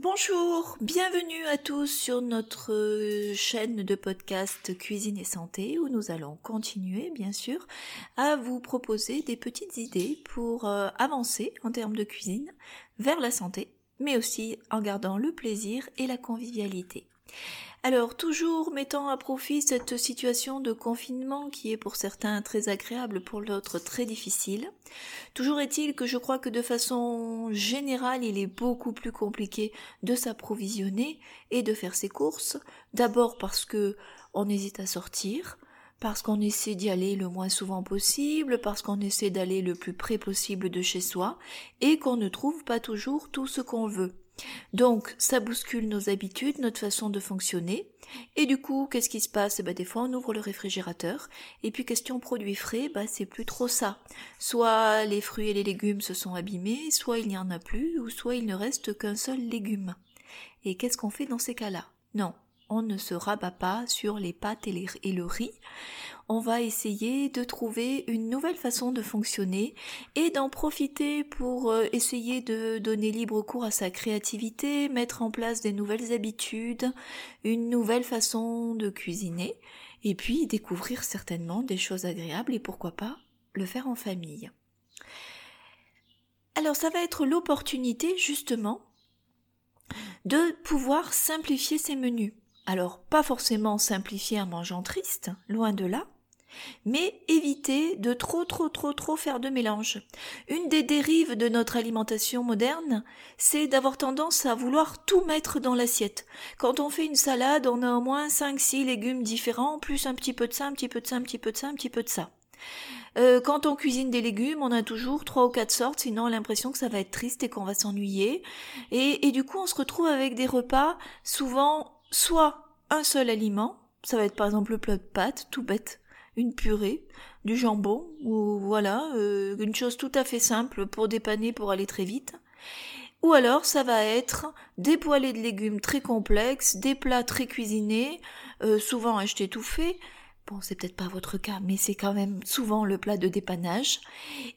Bonjour, bienvenue à tous sur notre euh, chaîne de podcast Cuisine et Santé où nous allons continuer bien sûr à vous proposer des petites idées pour euh, avancer en termes de cuisine vers la santé mais aussi en gardant le plaisir et la convivialité. Alors, toujours mettant à profit cette situation de confinement qui est pour certains très agréable, pour d'autres très difficile. Toujours est-il que je crois que de façon générale, il est beaucoup plus compliqué de s'approvisionner et de faire ses courses. D'abord parce que on hésite à sortir, parce qu'on essaie d'y aller le moins souvent possible, parce qu'on essaie d'aller le plus près possible de chez soi, et qu'on ne trouve pas toujours tout ce qu'on veut. Donc, ça bouscule nos habitudes, notre façon de fonctionner. Et du coup, qu'est-ce qui se passe? Bah, Des fois, on ouvre le réfrigérateur, et puis question produits frais, bah, c'est plus trop ça. Soit les fruits et les légumes se sont abîmés, soit il n'y en a plus, ou soit il ne reste qu'un seul légume. Et qu'est-ce qu'on fait dans ces cas-là? Non, on ne se rabat pas sur les pâtes et, et, le riz. On va essayer de trouver une nouvelle façon de fonctionner et d'en profiter pour euh, essayer de donner libre cours à sa créativité, mettre en place des nouvelles habitudes, une nouvelle façon de cuisiner et puis découvrir certainement des choses agréables et pourquoi pas le faire en famille. Alors ça va être l'opportunité justement de pouvoir simplifier ses menus. Alors pas forcément simplifier en mangeant triste, loin de là, mais éviter de trop trop trop trop faire de mélange. Une des dérives de notre alimentation moderne, c'est d'avoir tendance à vouloir tout mettre dans l'assiette. Quand on fait une salade, on a au moins 5-6 légumes différents, plus un petit peu de ça, un petit peu de ça, un petit peu de ça, un petit peu de ça. Euh, quand on cuisine des légumes, on a toujours trois ou quatre sortes, sinon l'impression que ça va être triste et qu'on va s'ennuyer. Et du coup, on se retrouve avec des repas souvent soit un seul aliment, ça va être par exemple le plat de pâtes, tout bête, une purée, du jambon, ou voilà, euh, une chose tout à fait simple pour dépanner, pour aller très vite. Ou alors ça va être des poêlées de légumes très complexes, des plats très cuisinés, euh, souvent achetés tout fait, Bon, c'est peut-être pas votre cas, mais c'est quand même souvent le plat de dépannage.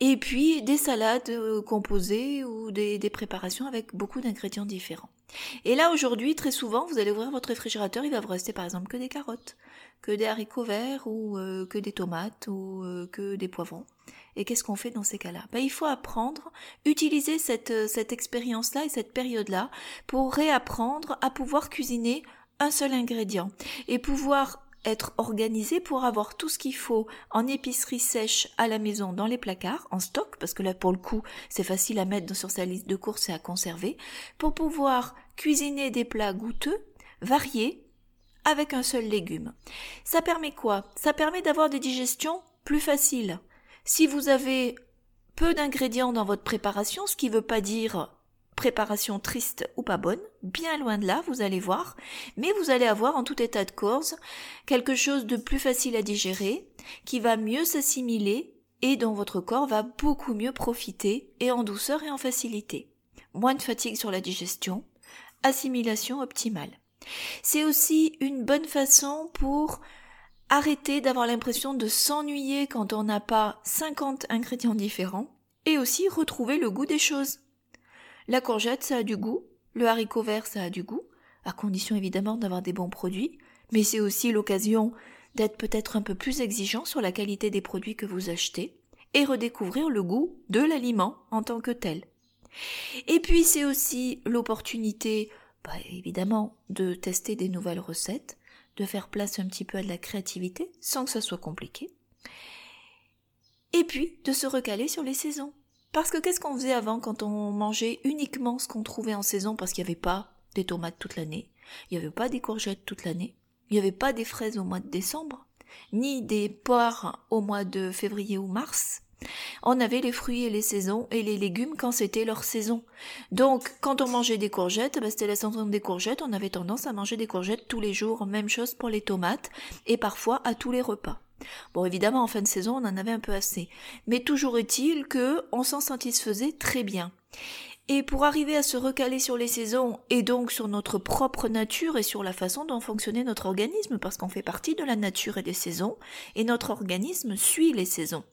Et puis des salades euh, composées ou des préparations avec beaucoup d'ingrédients différents. Et là aujourd'hui, très souvent, vous allez ouvrir votre réfrigérateur, il va vous rester par exemple que des carottes, que des haricots verts ou euh, que des tomates ou euh, que des poivrons. Et qu'est-ce qu'on fait dans ces cas-là? Ben, Il faut apprendre, utiliser cette, cette expérience-là et cette période-là pour réapprendre à pouvoir cuisiner un seul ingrédient et pouvoir être organisé pour avoir tout ce qu'il faut en épicerie sèche à la maison dans les placards, en stock, parce que là pour le coup c'est facile à mettre sur sa liste de courses et à conserver, pour pouvoir cuisiner des plats goûteux, variés, avec un seul légume. Ça permet quoi? Ça permet d'avoir des digestions plus faciles. Si vous avez peu d'ingrédients dans votre préparation, ce qui ne veut pas dire préparation triste ou pas bonne, bien loin de là, vous allez voir, mais vous allez avoir en tout état de cause quelque chose de plus facile à digérer, qui va mieux s'assimiler et dont votre corps va beaucoup mieux profiter et en douceur et en facilité. Moins de fatigue sur la digestion, assimilation optimale. C'est aussi une bonne façon pour arrêter d'avoir l'impression de s'ennuyer quand on n'a pas 50 ingrédients différents et aussi retrouver le goût des choses. La courgette, ça a du goût. Le haricot vert, ça a du goût. À condition évidemment d'avoir des bons produits. Mais c'est aussi l'occasion d'être peut-être un peu plus exigeant sur la qualité des produits que vous achetez et redécouvrir le goût de l'aliment en tant que tel. Et puis c'est aussi l'opportunité, bah, évidemment, de tester des nouvelles recettes, de faire place un petit peu à de la créativité sans que ça soit compliqué. Et puis de se recaler sur les saisons. Parce que qu'est-ce qu'on faisait avant quand on mangeait uniquement ce qu'on trouvait en saison parce qu'il n'y avait pas des tomates toute l'année, il n'y avait pas des courgettes toute l'année, il n'y avait pas des fraises au mois de décembre, ni des poires au mois de février ou mars? On avait les fruits et les saisons et les légumes quand c'était leur saison. Donc, quand on mangeait des courgettes, bah, c'était la saison des courgettes, on avait tendance à manger des courgettes tous les jours, même chose pour les tomates, et parfois à tous les repas. Bon, évidemment, en fin de saison, on en avait un peu assez. Mais toujours est-il que on s'en satisfaisait très bien. Et pour arriver à se recaler sur les saisons et donc sur notre propre nature et sur la façon dont fonctionnait notre organisme, parce qu'on fait partie de la nature et des saisons, et notre organisme suit les saisons.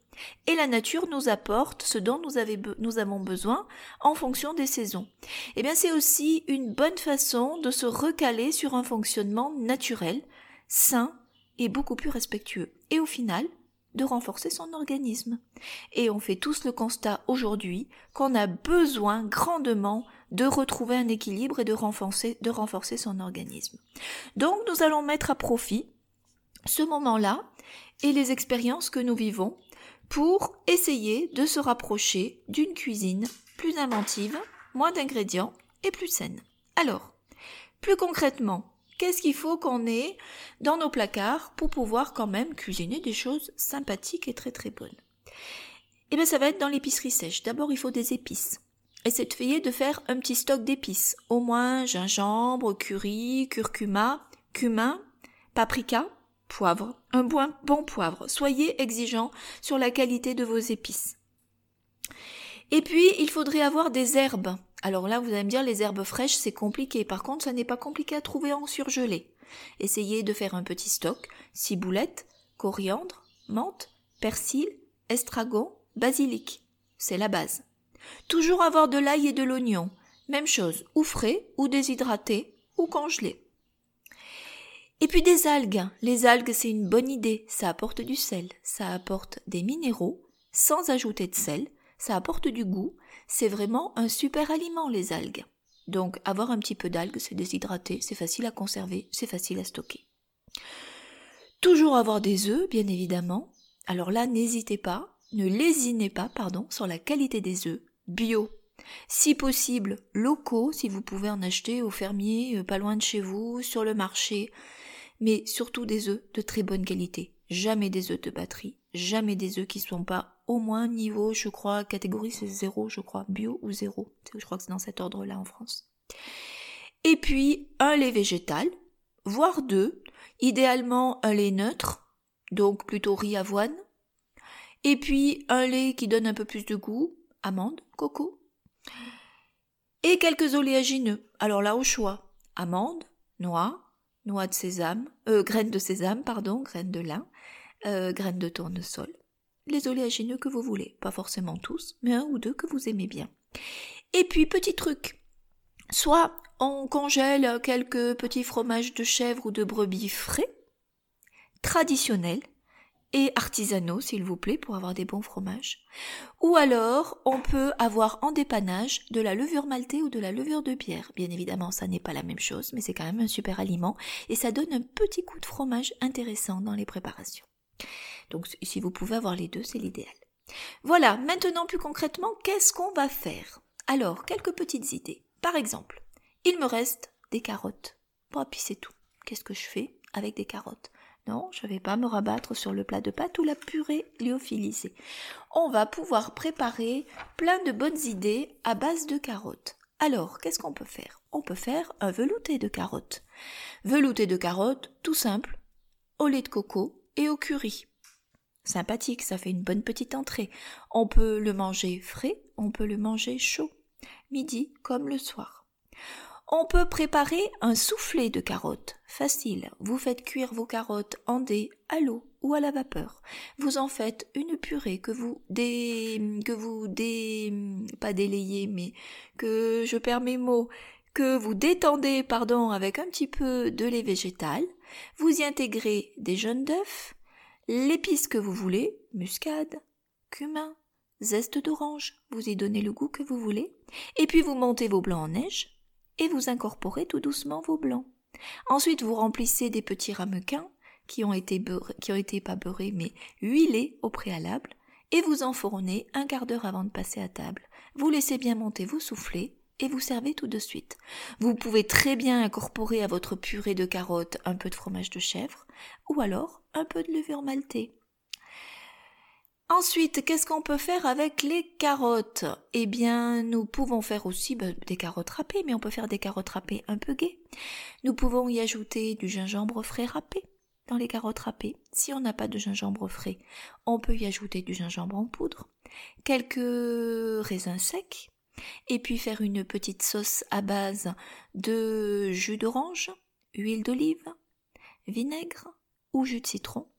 Et la nature nous apporte ce dont nous, avons besoin en fonction des saisons. Eh bien, c'est aussi une bonne façon de se recaler sur un fonctionnement naturel, sain et beaucoup plus respectueux. Et au final, de renforcer son organisme. Et on fait tous le constat aujourd'hui qu'on a besoin grandement de retrouver un équilibre et de renforcer son organisme. Donc nous allons mettre à profit ce moment-là et les expériences que nous vivons pour essayer de se rapprocher d'une cuisine plus inventive, moins d'ingrédients et plus saine. Alors, plus concrètement, qu'est-ce qu'il faut qu'on ait dans nos placards pour pouvoir quand même cuisiner des choses sympathiques et très très bonnes? Eh bien ça va être dans l'épicerie sèche. D'abord il faut des épices. Essayez de faire un petit stock d'épices. Au moins gingembre, curry, curcuma, cumin, paprika, poivre. Un bon, bon poivre. Soyez exigeant sur la qualité de vos épices. Et puis, il faudrait avoir des herbes. Alors là, vous allez me dire, les herbes fraîches, c'est compliqué. Par contre, ça n'est pas compliqué à trouver en surgelé. Essayez de faire un petit stock, ciboulette, coriandre, menthe, persil, estragon, basilic. C'est la base. Toujours avoir de l'ail et de l'oignon. Même chose, ou frais, ou déshydraté, ou congelé. Et puis des algues. Les algues, c'est une bonne idée. Ça apporte du sel, ça apporte des minéraux, sans ajouter de sel, ça apporte du goût, c'est vraiment un super aliment les algues. Donc avoir un petit peu d'algues, c'est déshydraté, c'est facile à conserver, c'est facile à stocker. Toujours avoir des œufs, bien évidemment. Alors là, n'hésitez pas, ne lésinez pas, pardon, sur la qualité des œufs, bio. Si possible, locaux, si vous pouvez en acheter au fermier, euh, pas loin de chez vous, sur le marché, mais surtout des œufs de très bonne qualité. Jamais des œufs de batterie, jamais des œufs qui sont pas au moins niveau, je crois, catégorie c'est zéro, je crois, bio ou zéro. Je crois que c'est dans cet ordre-là en France. Et puis un lait végétal, voire deux, idéalement un lait neutre, donc plutôt riz avoine. Et puis un lait qui donne un peu plus de goût, amande, coco. Et quelques oléagineux. Alors là au choix, amande, noix, noix de sésame, euh, graines de sésame, pardon, graines de lin, euh, graines de tournesol les oléagineux que vous voulez, pas forcément tous, mais un ou deux que vous aimez bien. Et puis petit truc, soit on congèle quelques petits fromages de chèvre ou de brebis frais, traditionnels et artisanaux s'il vous plaît pour avoir des bons fromages. Ou alors on peut avoir en dépannage de la levure maltée ou de la levure de bière. Bien évidemment ça n'est pas la même chose mais c'est quand même un super aliment et ça donne un petit coup de fromage intéressant dans les préparations. Donc si vous pouvez avoir les deux, c'est l'idéal. Voilà, maintenant plus concrètement, qu'est-ce qu'on va faire? Alors, quelques petites idées. Par exemple, il me reste des carottes. Bon, puis c'est tout. Qu'est-ce que je fais avec des carottes? Non, je ne vais pas me rabattre sur le plat de pâtes ou la purée lyophilisée. On va pouvoir préparer plein de bonnes idées à base de carottes. Alors, qu'est-ce qu'on peut faire? On peut faire un velouté de carottes. Velouté de carottes, tout simple, au lait de coco et au curry. Sympathique, ça fait une bonne petite entrée. On peut le manger frais, on peut le manger chaud, midi comme le soir. On peut préparer un soufflé de carottes. Facile. Vous faites cuire vos carottes en dés à l'eau ou à la vapeur. Vous en faites une purée que vous dé, que vous dé, pas délayez, mais que je perds mes mots, que vous détendez, pardon, avec un petit peu de lait végétal. Vous y intégrez des jaunes d'œufs, l'épice que vous voulez, muscade, cumin, zeste d'orange, vous y donnez le goût que vous voulez, et puis vous montez vos blancs en neige, et vous incorporez tout doucement vos blancs. Ensuite, vous remplissez des petits ramequins qui ont été qui ont été pas beurrés mais huilés au préalable, et vous enfournez un quart d'heure avant de passer à table. Vous laissez bien monter vos soufflets, et vous servez tout de suite. Vous pouvez très bien incorporer à votre purée de carottes un peu de fromage de chèvre ou alors un peu de levure maltée. Ensuite, qu'est-ce qu'on peut faire avec les carottes? Eh bien, nous pouvons faire aussi bah, des carottes râpées, mais on peut faire des carottes râpées un peu gaies. Nous pouvons y ajouter du gingembre frais râpé dans les carottes râpées. Si on n'a pas de gingembre frais, on peut y ajouter du gingembre en poudre, quelques raisins secs, et puis faire une petite sauce à base de jus d'orange, huile d'olive, vinaigre ou jus de citron.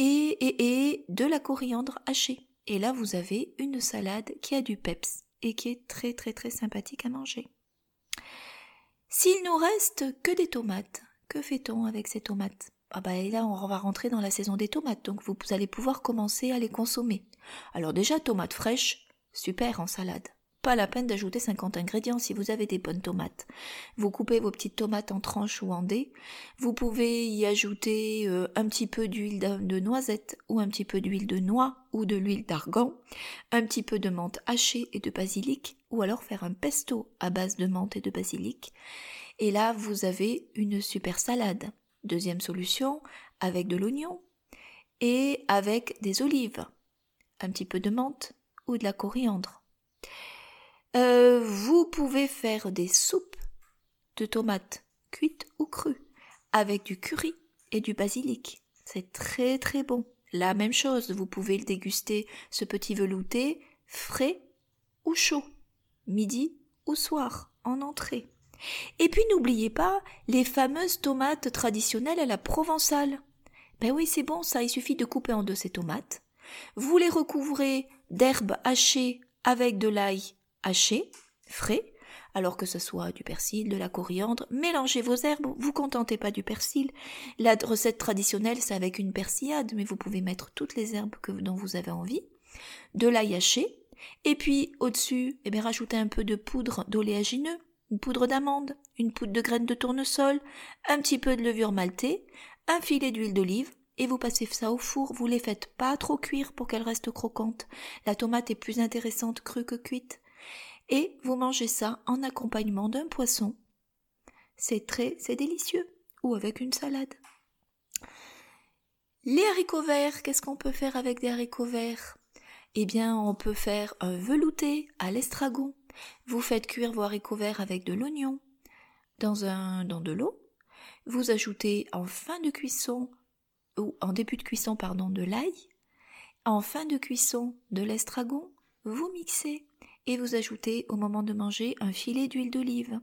Et, de la coriandre hachée. Et là, vous avez une salade qui a du peps et qui est très très très sympathique à manger. S'il nous reste que des tomates, que fait-on avec ces tomates? Ah bah là, on va rentrer dans la saison des tomates, donc vous allez pouvoir commencer à les consommer. Alors déjà, tomates fraîches, super en salade. Pas la peine d'ajouter 50 ingrédients si vous avez des bonnes tomates. Vous coupez vos petites tomates en tranches ou en dés. Vous pouvez y ajouter euh, un petit peu d'huile de noisette ou un petit peu d'huile de noix ou de l'huile d'argan, un petit peu de menthe hachée et de basilic ou alors faire un pesto à base de menthe et de basilic. Et là, vous avez une super salade. Deuxième solution, avec de l'oignon et avec des olives, un petit peu de menthe ou de la coriandre. Pouvez faire des soupes de tomates cuites ou crues avec du curry et du basilic. C'est très très bon. La même chose, vous pouvez le déguster, ce petit velouté, frais ou chaud, midi ou soir, en entrée. Et puis n'oubliez pas les fameuses tomates traditionnelles à la provençale. Ben oui, c'est bon, ça, il suffit de couper en deux ces tomates. Vous les recouvrez d'herbes hachées avec de l'ail haché, frais, alors que ce soit du persil, de la coriandre, mélangez vos herbes, vous contentez pas du persil. La recette traditionnelle, c'est avec une persillade, mais vous pouvez mettre toutes les herbes que, dont vous avez envie, de l'ail haché, et puis au-dessus, eh bien, rajoutez un peu de poudre d'oléagineux, une poudre d'amande, une poudre de graines de tournesol, un petit peu de levure maltée, un filet d'huile d'olive, et vous passez ça au four, vous les faites pas trop cuire pour qu'elles restent croquantes. La tomate est plus intéressante crue que cuite et vous mangez ça en accompagnement d'un poisson. C'est très, c'est délicieux, ou avec une salade. Les haricots verts, qu'est-ce qu'on peut faire avec des haricots verts? Eh bien, on peut faire un velouté à l'estragon. Vous faites cuire vos haricots verts avec de l'oignon dans un, dans de l'eau. Vous ajoutez en fin de cuisson, ou en début de cuisson, pardon, de l'ail. En fin de cuisson, de l'estragon. Vous mixez et vous ajoutez au moment de manger un filet d'huile d'olive.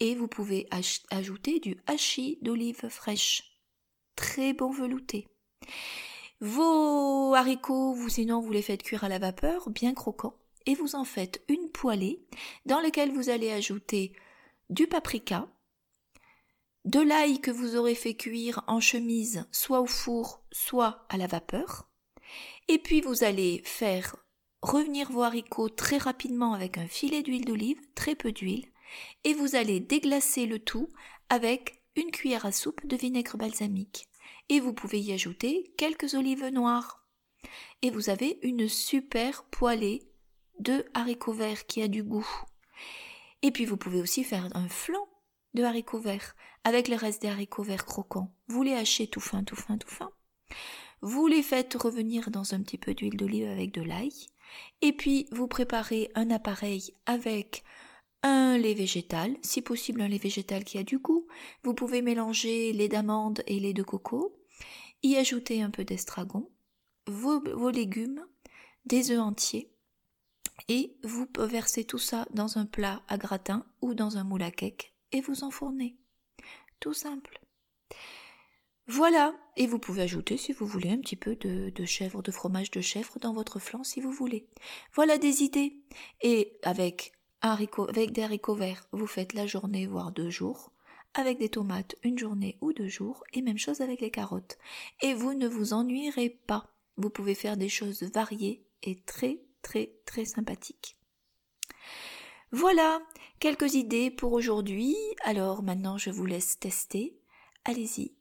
Et vous pouvez ajouter du hachis d'olive fraîche. Très bon velouté. Vos haricots, vous sinon vous les faites cuire à la vapeur, bien croquants, et vous en faites une poêlée dans laquelle vous allez ajouter du paprika, de l'ail que vous aurez fait cuire en chemise, soit au four, soit à la vapeur, et puis vous allez faire revenir vos haricots très rapidement avec un filet d'huile d'olive, très peu d'huile, et vous allez déglacer le tout avec une cuillère à soupe de vinaigre balsamique. Et vous pouvez y ajouter quelques olives noires. Et vous avez une super poêlée de haricots verts qui a du goût. Et puis vous pouvez aussi faire un flan de haricots verts avec le reste des haricots verts croquants. Vous les hachez tout fin, tout fin, tout fin. Vous les faites revenir dans un petit peu d'huile d'olive avec de l'ail. Et puis, vous préparez un appareil avec un lait végétal, si possible un lait végétal qui a du goût. Vous pouvez mélanger lait d'amande et lait de coco, y ajouter un peu d'estragon, vos, légumes, des œufs entiers, et vous versez tout ça dans un plat à gratin ou dans un moule à cake et vous enfournez. Tout simple. Voilà, et vous pouvez ajouter, si vous voulez, un petit peu de, de, chèvre, de fromage de chèvre dans votre flan, si vous voulez. Voilà des idées. Et avec, avec des haricots verts, vous faites la journée, voire deux jours. Avec des tomates, une journée ou deux jours. Et même chose avec les carottes. Et vous ne vous ennuierez pas. Vous pouvez faire des choses variées et très, très, très sympathiques. Voilà, quelques idées pour aujourd'hui. Alors maintenant, je vous laisse tester. Allez-y,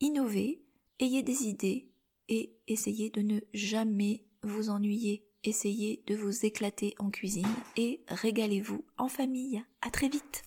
innovez, ayez des idées et essayez de ne jamais vous ennuyer. Essayez de vous éclater en cuisine et régalez-vous en famille. À très vite!